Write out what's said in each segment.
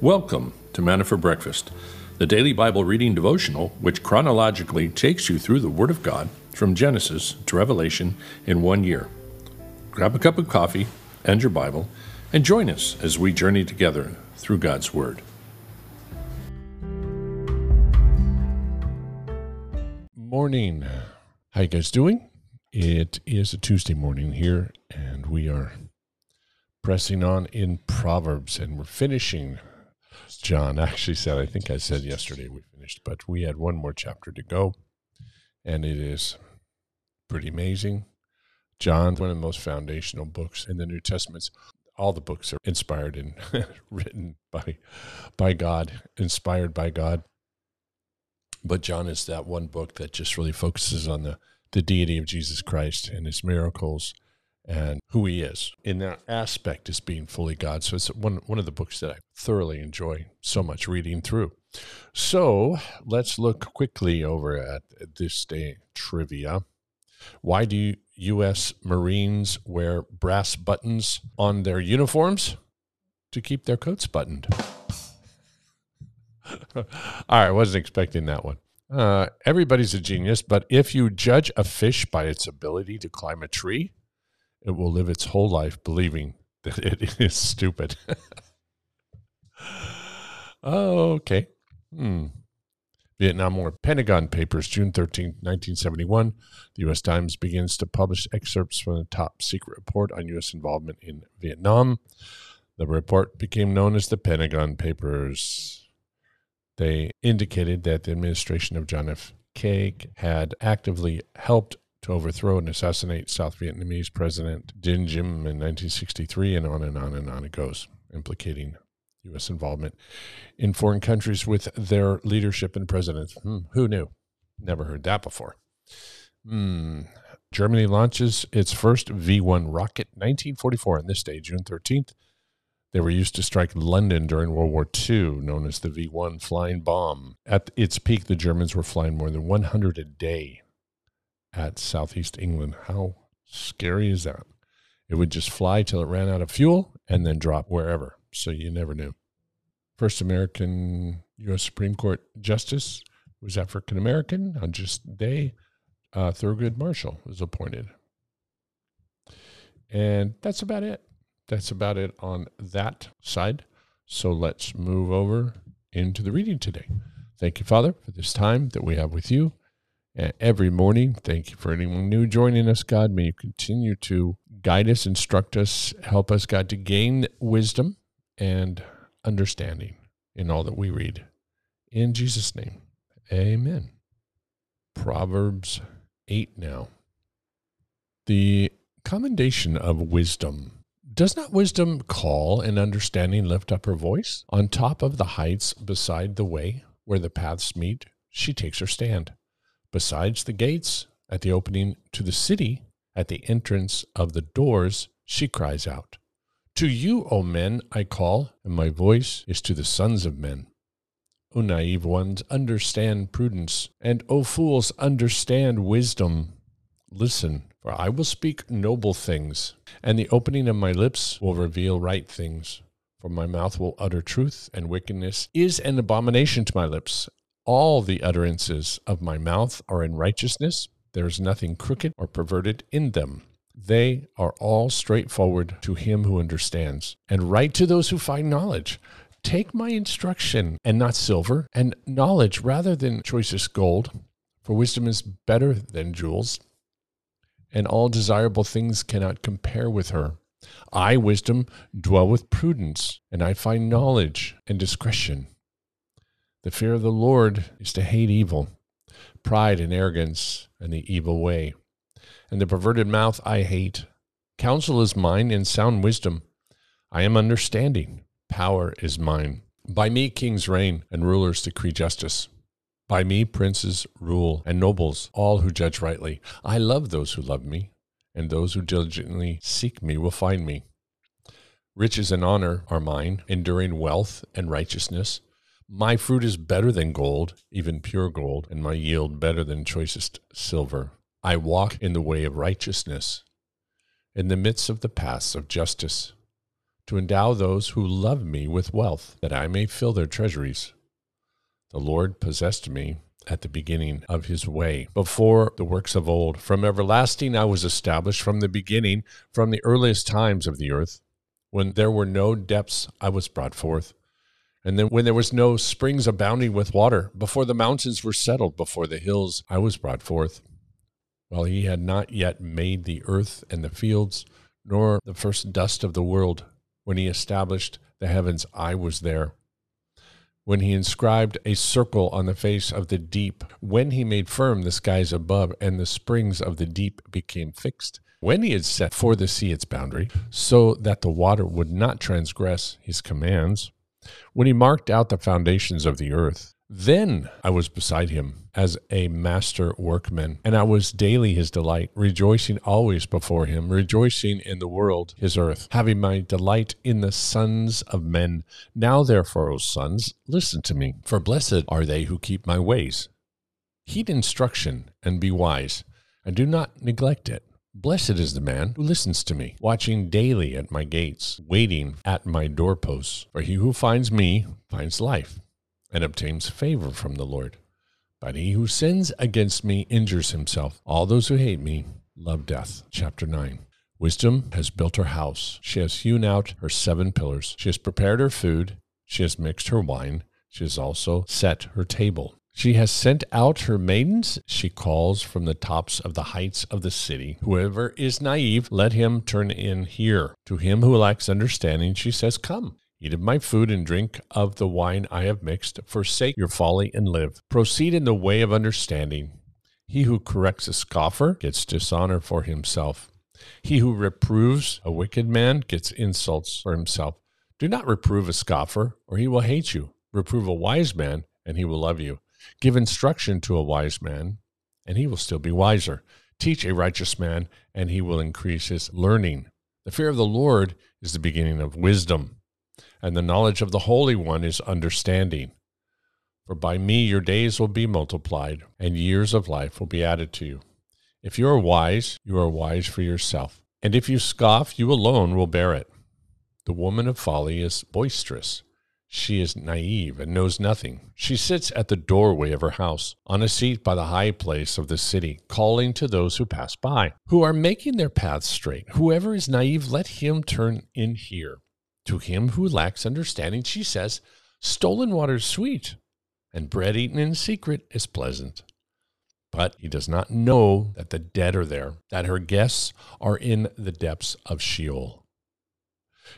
Welcome to Manna for Breakfast, the daily Bible reading devotional which chronologically takes you through the Word of God from Genesis to Revelation in one year. Grab a cup of coffee and your Bible and join us as we journey together through God's Word. Morning. How you guys doing? It is a Tuesday morning here and we are pressing on in Proverbs and we're finishing John actually said, I think I said yesterday we finished, but we had one more chapter to go, and it is pretty amazing. John, one of the most foundational books in the New Testament. All the books are inspired and written by by God, inspired by God. But John is that one book that just really focuses on the, the deity of Jesus Christ and his miracles and who he is in that aspect is being fully God. So it's one one of the books that I thoroughly enjoy so much reading through. So let's look quickly over at this day trivia. Why do U.S. Marines wear brass buttons on their uniforms? To keep their coats buttoned. All right, I wasn't expecting that one. Uh, everybody's a genius, but if you judge a fish by its ability to climb a tree, it will live its whole life believing that it is stupid. okay. Hmm. Vietnam War Pentagon Papers, June 13, 1971. The U.S. Times begins to publish excerpts from the top secret report on U.S. involvement in Vietnam. The report became known as the Pentagon Papers. They indicated that the administration of John F. Kay had actively helped to overthrow and assassinate South Vietnamese President Dinh Diem in 1963, and on and on and on it goes, implicating U.S. involvement in foreign countries with their leadership and presidents. Hmm, who knew? Never heard that before. Hmm. Germany launches its first V 1 rocket 1944 on this day, June 13th. They were used to strike London during World War II, known as the V 1 flying bomb. At its peak, the Germans were flying more than 100 a day at Southeast England. How scary is that? It would just fly till it ran out of fuel and then drop wherever. So you never knew. First American U.S. Supreme Court Justice was African American on just day. Uh, Thurgood Marshall was appointed. And that's about it. That's about it on that side. So let's move over into the reading today. Thank you, Father, for this time that we have with you every morning. Thank you for anyone new joining us, God. May you continue to guide us, instruct us, help us, God, to gain wisdom and understanding in all that we read. In Jesus' name, amen. Proverbs 8 now. The commendation of wisdom. Does not wisdom call and understanding lift up her voice? On top of the heights beside the way where the paths meet, she takes her stand. Besides the gates, at the opening to the city, at the entrance of the doors, she cries out, To you, O men, I call, and my voice is to the sons of men. O naive ones, understand prudence, and O fools, understand wisdom. Listen, for I will speak noble things, and the opening of my lips will reveal right things. For my mouth will utter truth, and wickedness is an abomination to my lips all the utterances of my mouth are in righteousness. There is nothing crooked or perverted in them. They are all straightforward to him who understands, and right to those who find knowledge. Take my instruction and not silver, and knowledge rather than choicest gold, for wisdom is better than jewels, and all desirable things cannot compare with her. I, wisdom, dwell with prudence, and I find knowledge and discretion. The fear of the Lord is to hate evil, pride and arrogance, and the evil way. And the perverted mouth I hate. Counsel is mine and sound wisdom. I am understanding. Power is mine. By me kings reign and rulers decree justice. By me princes rule and nobles, all who judge rightly. I love those who love me, and those who diligently seek me will find me. Riches and honor are mine, enduring wealth and righteousness. My fruit is better than gold, even pure gold, and my yield better than choicest silver. I walk in the way of righteousness, in the midst of the paths of justice, to endow those who love me with wealth, that I may fill their treasuries. The Lord possessed me at the beginning of his way, before the works of old. From everlasting I was established from the beginning, from the earliest times of the earth. When there were no depths, I was brought forth. And then when there was no springs abounding with water, before the mountains were settled, before the hills, I was brought forth. While he had not yet made the earth and the fields, nor the first dust of the world, when he established the heavens, I was there when he inscribed a circle on the face of the deep, when he made firm the skies above, and the springs of the deep became fixed, when he had set for the sea its boundary, so that the water would not transgress his commands, when he marked out the foundations of the earth, then I was beside him as a master workman, and I was daily his delight, rejoicing always before him, rejoicing in the world, his earth, having my delight in the sons of men. Now, therefore, O sons, listen to me, for blessed are they who keep my ways. Heed instruction and be wise, and do not neglect it. Blessed is the man who listens to me, watching daily at my gates, waiting at my doorposts. For he who finds me finds life and obtains favor from the Lord. But he who sins against me injures himself. All those who hate me love death. Chapter 9. Wisdom has built her house. She has hewn out her seven pillars. She has prepared her food. She has mixed her wine. She has also set her table. She has sent out her maidens. She calls from the tops of the heights of the city. Whoever is naive, let him turn in here. To him who lacks understanding, she says, Come. Eat of my food and drink of the wine I have mixed. Forsake your folly and live. Proceed in the way of understanding. He who corrects a scoffer gets dishonor for himself. He who reproves a wicked man gets insults for himself. Do not reprove a scoffer, or he will hate you. Reprove a wise man, and he will love you. Give instruction to a wise man, and he will still be wiser. Teach a righteous man, and he will increase his learning. The fear of the Lord is the beginning of wisdom and the knowledge of the Holy One is understanding. For by me your days will be multiplied, and years of life will be added to you. If you are wise, you are wise for yourself. And if you scoff, you alone will bear it. The woman of folly is boisterous. She is naive and knows nothing. She sits at the doorway of her house, on a seat by the high place of the city, calling to those who pass by, who are making their paths straight. Whoever is naive, let him turn in here. To him who lacks understanding, she says, Stolen water is sweet, and bread eaten in secret is pleasant. But he does not know that the dead are there, that her guests are in the depths of Sheol.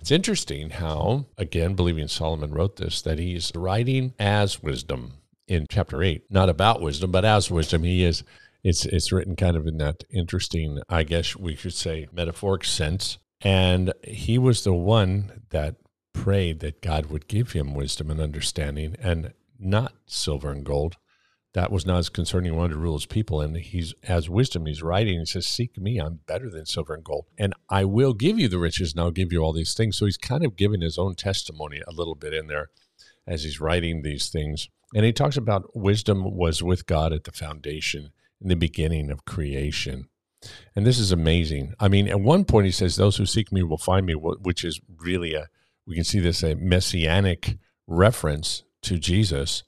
It's interesting how, again, believing Solomon wrote this, that he's writing as wisdom in chapter 8, not about wisdom, but as wisdom. He is, it's, it's written kind of in that interesting, I guess we should say, metaphoric sense and he was the one that prayed that God would give him wisdom and understanding and not silver and gold. That was not as concerning wanted to rule his people. And he's, as wisdom, he's writing, he says, Seek me, I'm better than silver and gold. And I will give you the riches and I'll give you all these things. So he's kind of giving his own testimony a little bit in there as he's writing these things. And he talks about wisdom was with God at the foundation in the beginning of creation. And this is amazing. I mean, at one point he says, "Those who seek me will find me," which is really a we can see this a messianic reference to Jesus.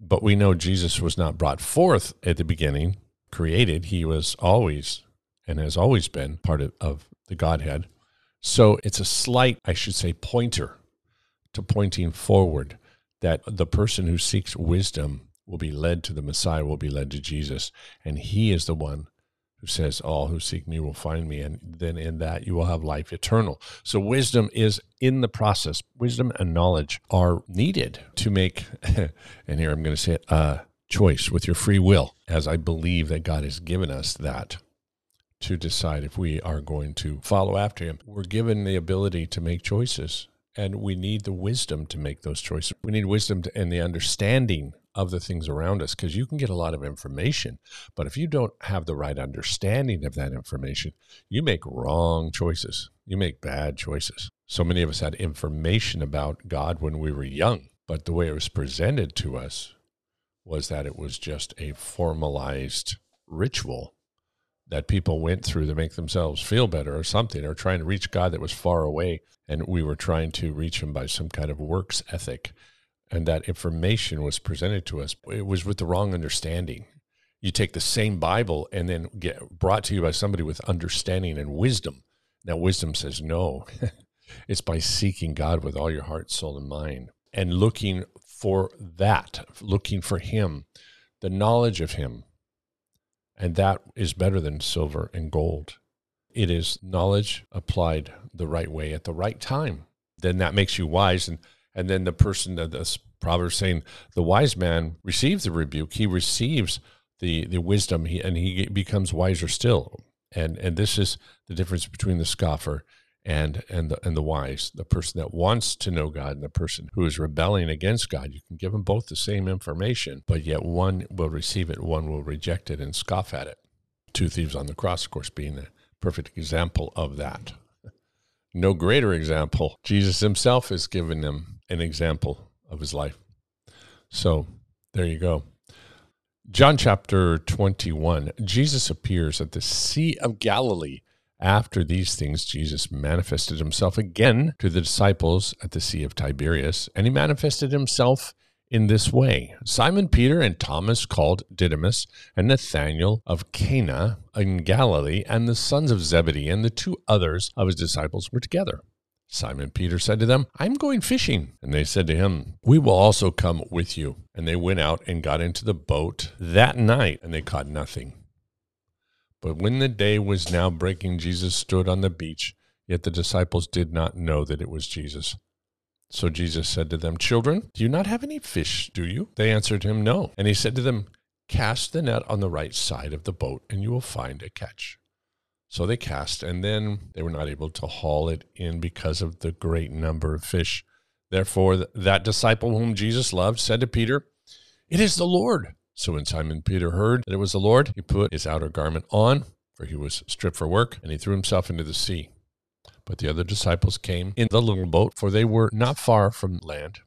But we know Jesus was not brought forth at the beginning, created. He was always and has always been part of, of the Godhead. So it's a slight, I should say, pointer to pointing forward that the person who seeks wisdom will be led to the Messiah, will be led to Jesus. And he is the one who says, All who seek me will find me, and then in that you will have life eternal. So, wisdom is in the process. Wisdom and knowledge are needed to make, and here I'm going to say it, a choice with your free will, as I believe that God has given us that to decide if we are going to follow after Him. We're given the ability to make choices. And we need the wisdom to make those choices. We need wisdom to, and the understanding of the things around us because you can get a lot of information. But if you don't have the right understanding of that information, you make wrong choices. You make bad choices. So many of us had information about God when we were young, but the way it was presented to us was that it was just a formalized ritual that people went through to make themselves feel better or something, or trying to reach God that was far away. And we were trying to reach him by some kind of works ethic. And that information was presented to us. It was with the wrong understanding. You take the same Bible and then get brought to you by somebody with understanding and wisdom. Now, wisdom says no. it's by seeking God with all your heart, soul, and mind and looking for that, looking for Him, the knowledge of Him. And that is better than silver and gold. It is knowledge applied the right way at the right time. Then that makes you wise. And, and then the person that the proverb saying, the wise man receives the rebuke, he receives the, the wisdom, he, and he becomes wiser still. And, and this is the difference between the scoffer and and the and the wise, the person that wants to know God and the person who is rebelling against God. You can give them both the same information, but yet one will receive it, one will reject it and scoff at it. Two thieves on the cross, of course, being the perfect example of that. No greater example. Jesus himself has given them an example of his life. So there you go. John chapter 21, Jesus appears at the Sea of Galilee after these things, Jesus manifested himself again to the disciples at the Sea of Tiberias, and he manifested himself in this way Simon Peter and Thomas, called Didymus, and Nathanael of Cana in Galilee, and the sons of Zebedee, and the two others of his disciples were together. Simon Peter said to them, I'm going fishing. And they said to him, We will also come with you. And they went out and got into the boat that night, and they caught nothing. But when the day was now breaking, Jesus stood on the beach, yet the disciples did not know that it was Jesus. So Jesus said to them, Children, do you not have any fish, do you? They answered him, No. And he said to them, Cast the net on the right side of the boat, and you will find a catch. So they cast, and then they were not able to haul it in because of the great number of fish. Therefore, that disciple whom Jesus loved said to Peter, It is the Lord. So when Simon Peter heard that it was the Lord, he put his outer garment on, for he was stripped for work, and he threw himself into the sea. But the other disciples came in the little boat, for they were not far from land,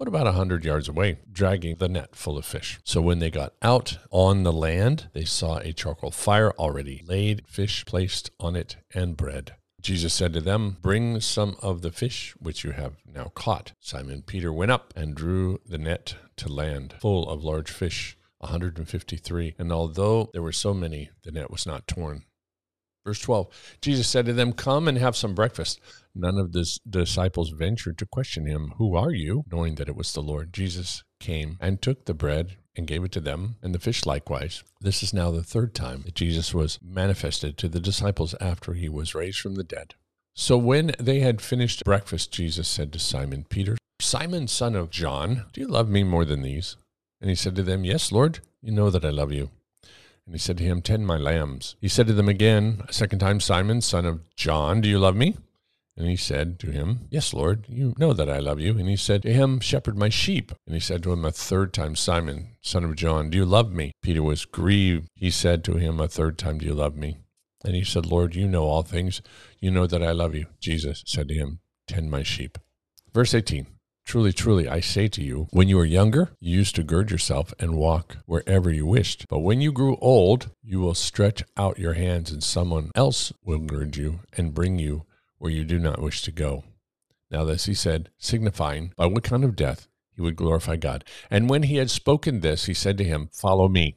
but about a hundred yards away, dragging the net full of fish. So when they got out on the land, they saw a charcoal fire already laid, fish placed on it, and bread. Jesus said to them, Bring some of the fish which you have now caught. Simon Peter went up and drew the net to land, full of large fish 153. And although there were so many, the net was not torn. Verse 12 Jesus said to them, Come and have some breakfast. None of the disciples ventured to question him, Who are you? knowing that it was the Lord. Jesus came and took the bread and gave it to them, and the fish likewise. This is now the third time that Jesus was manifested to the disciples after he was raised from the dead. So when they had finished breakfast, Jesus said to Simon Peter, Simon, son of John, do you love me more than these? And he said to them, Yes, Lord, you know that I love you. And he said to him, Tend my lambs. He said to them again, a second time, Simon, son of John, do you love me? And he said to him, Yes, Lord, you know that I love you. And he said to him, Shepherd my sheep. And he said to him a third time, Simon, son of John, do you love me? Peter was grieved. He said to him a third time, Do you love me? And he said, Lord, you know all things. You know that I love you. Jesus said to him, Tend my sheep. Verse 18 Truly, truly, I say to you, when you were younger, you used to gird yourself and walk wherever you wished. But when you grew old, you will stretch out your hands, and someone else will gird you and bring you where you do not wish to go. Now, this he said, signifying by what kind of death he would glorify God. And when he had spoken this, he said to him, Follow me.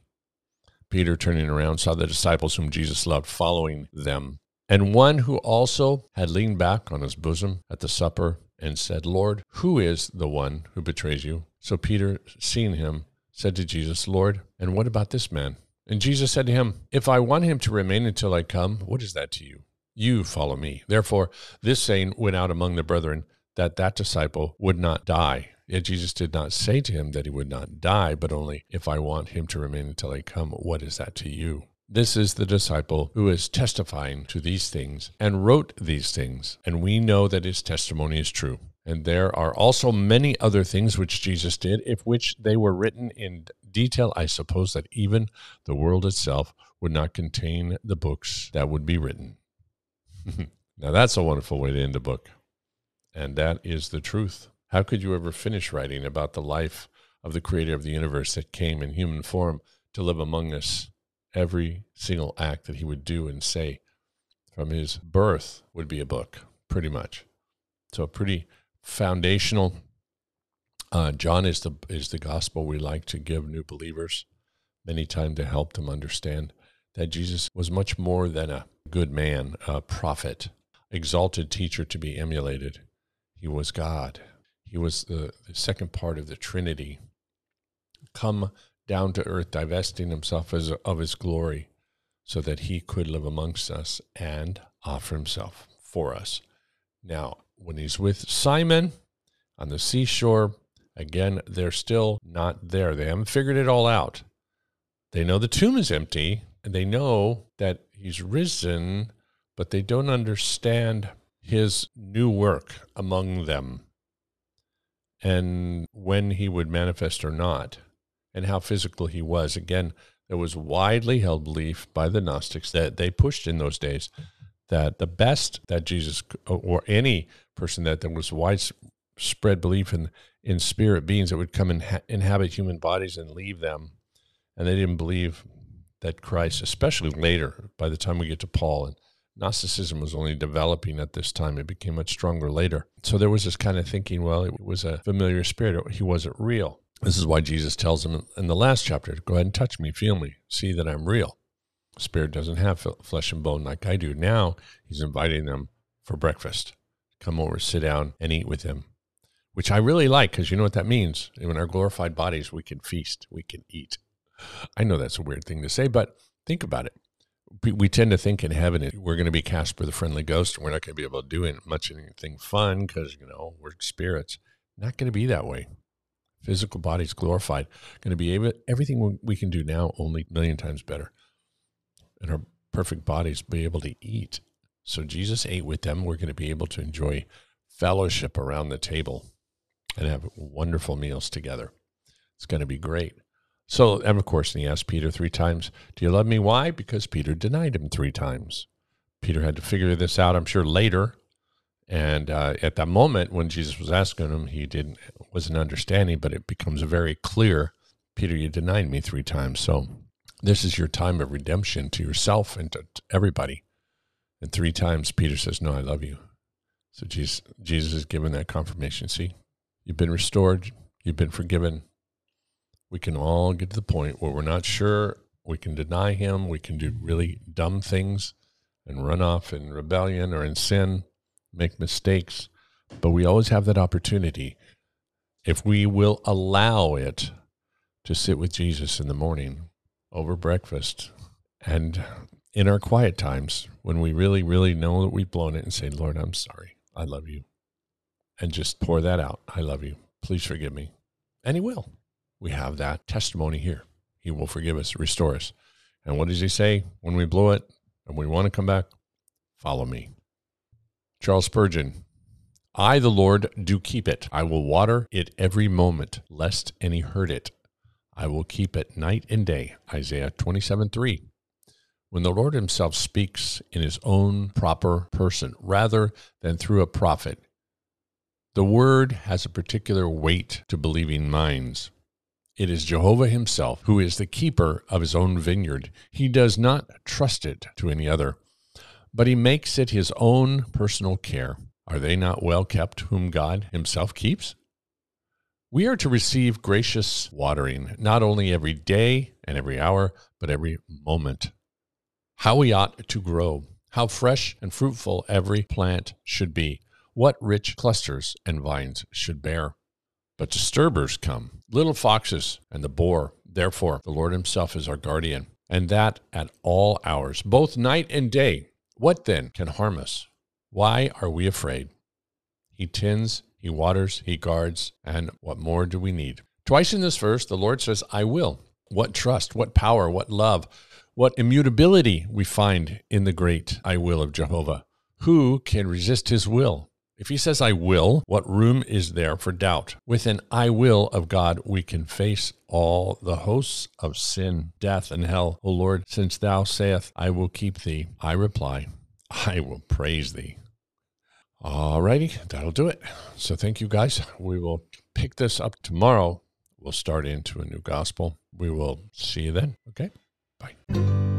Peter, turning around, saw the disciples whom Jesus loved following them. And one who also had leaned back on his bosom at the supper and said, Lord, who is the one who betrays you? So Peter, seeing him, said to Jesus, Lord, and what about this man? And Jesus said to him, If I want him to remain until I come, what is that to you? You follow me. Therefore, this saying went out among the brethren that that disciple would not die. Yet Jesus did not say to him that he would not die, but only, If I want him to remain until I come, what is that to you? This is the disciple who is testifying to these things and wrote these things, and we know that his testimony is true. And there are also many other things which Jesus did, if which they were written in detail, I suppose that even the world itself would not contain the books that would be written. now, that's a wonderful way to end a book. And that is the truth. How could you ever finish writing about the life of the creator of the universe that came in human form to live among us every single act that he would do and say from his birth would be a book, pretty much. So pretty foundational. Uh, John is the is the gospel we like to give new believers many times to help them understand that Jesus was much more than a good man, a prophet, exalted teacher to be emulated. He was God. He was the, the second part of the Trinity, come down to earth, divesting himself as, of his glory so that he could live amongst us and offer himself for us. Now, when he's with Simon on the seashore, again, they're still not there. They haven't figured it all out. They know the tomb is empty, and they know that he's risen, but they don't understand his new work among them and when he would manifest or not, and how physical he was. Again, there was widely held belief by the Gnostics that they pushed in those days that the best that Jesus or any person that there was widespread belief in in spirit beings that would come and ha- inhabit human bodies and leave them, and they didn't believe that Christ, especially later, by the time we get to Paul and Gnosticism was only developing at this time. It became much stronger later. So there was this kind of thinking, well, it was a familiar spirit. He wasn't real. This is why Jesus tells them in the last chapter, go ahead and touch me, feel me, see that I'm real. Spirit doesn't have flesh and bone like I do. Now he's inviting them for breakfast. Come over, sit down, and eat with him, which I really like because you know what that means? In our glorified bodies, we can feast, we can eat. I know that's a weird thing to say, but think about it we tend to think in heaven we're going to be Casper the Friendly Ghost and we're not going to be able to do much anything fun because, you know, we're spirits. Not going to be that way. Physical bodies glorified. Going to be able, everything we can do now only a million times better. And our perfect bodies be able to eat. So Jesus ate with them. We're going to be able to enjoy fellowship around the table and have wonderful meals together. It's going to be great. So, and of course, he asked Peter three times, Do you love me? Why? Because Peter denied him three times. Peter had to figure this out, I'm sure, later. And uh, at that moment when Jesus was asking him, he didn't wasn't understanding, but it becomes very clear, Peter, you denied me three times. So this is your time of redemption to yourself and to, everybody. And three times Peter says, No, I love you. So Jesus, Jesus is given that confirmation. See, you've been restored, you've been forgiven, we can all get to the point where we're not sure. We can deny him. We can do really dumb things and run off in rebellion or in sin, make mistakes. But we always have that opportunity if we will allow it to sit with Jesus in the morning over breakfast and in our quiet times when we really, really know that we've blown it and say, Lord, I'm sorry. I love you. And just pour that out. I love you. Please forgive me. And He will we have that testimony here. He will forgive us, restore us. And what does he say when we blow it and we want to come back? Follow me. Charles Spurgeon, I, the Lord, do keep it. I will water it every moment, lest any hurt it. I will keep it night and day. Isaiah 27 3. When the Lord himself speaks in his own proper person rather than through a prophet, the word has a particular weight to believing minds. It is Jehovah himself who is the keeper of his own vineyard. He does not trust it to any other, but he makes it his own personal care. Are they not well kept whom God himself keeps? We are to receive gracious watering, not only every day and every hour, but every moment. How we ought to grow, how fresh and fruitful every plant should be, what rich clusters and vines should bear. But disturbers come, little foxes and the boar. Therefore, the Lord Himself is our guardian, and that at all hours, both night and day. What then can harm us? Why are we afraid? He tends, He waters, He guards, and what more do we need? Twice in this verse, the Lord says, I will. What trust, what power, what love, what immutability we find in the great I will of Jehovah. Who can resist His will? If he says, I will, what room is there for doubt? With an I will of God, we can face all the hosts of sin, death, and hell. O Lord, since thou sayest, I will keep thee, I reply, I will praise thee. All righty, that'll do it. So thank you guys. We will pick this up tomorrow. We'll start into a new gospel. We will see you then. Okay? Bye.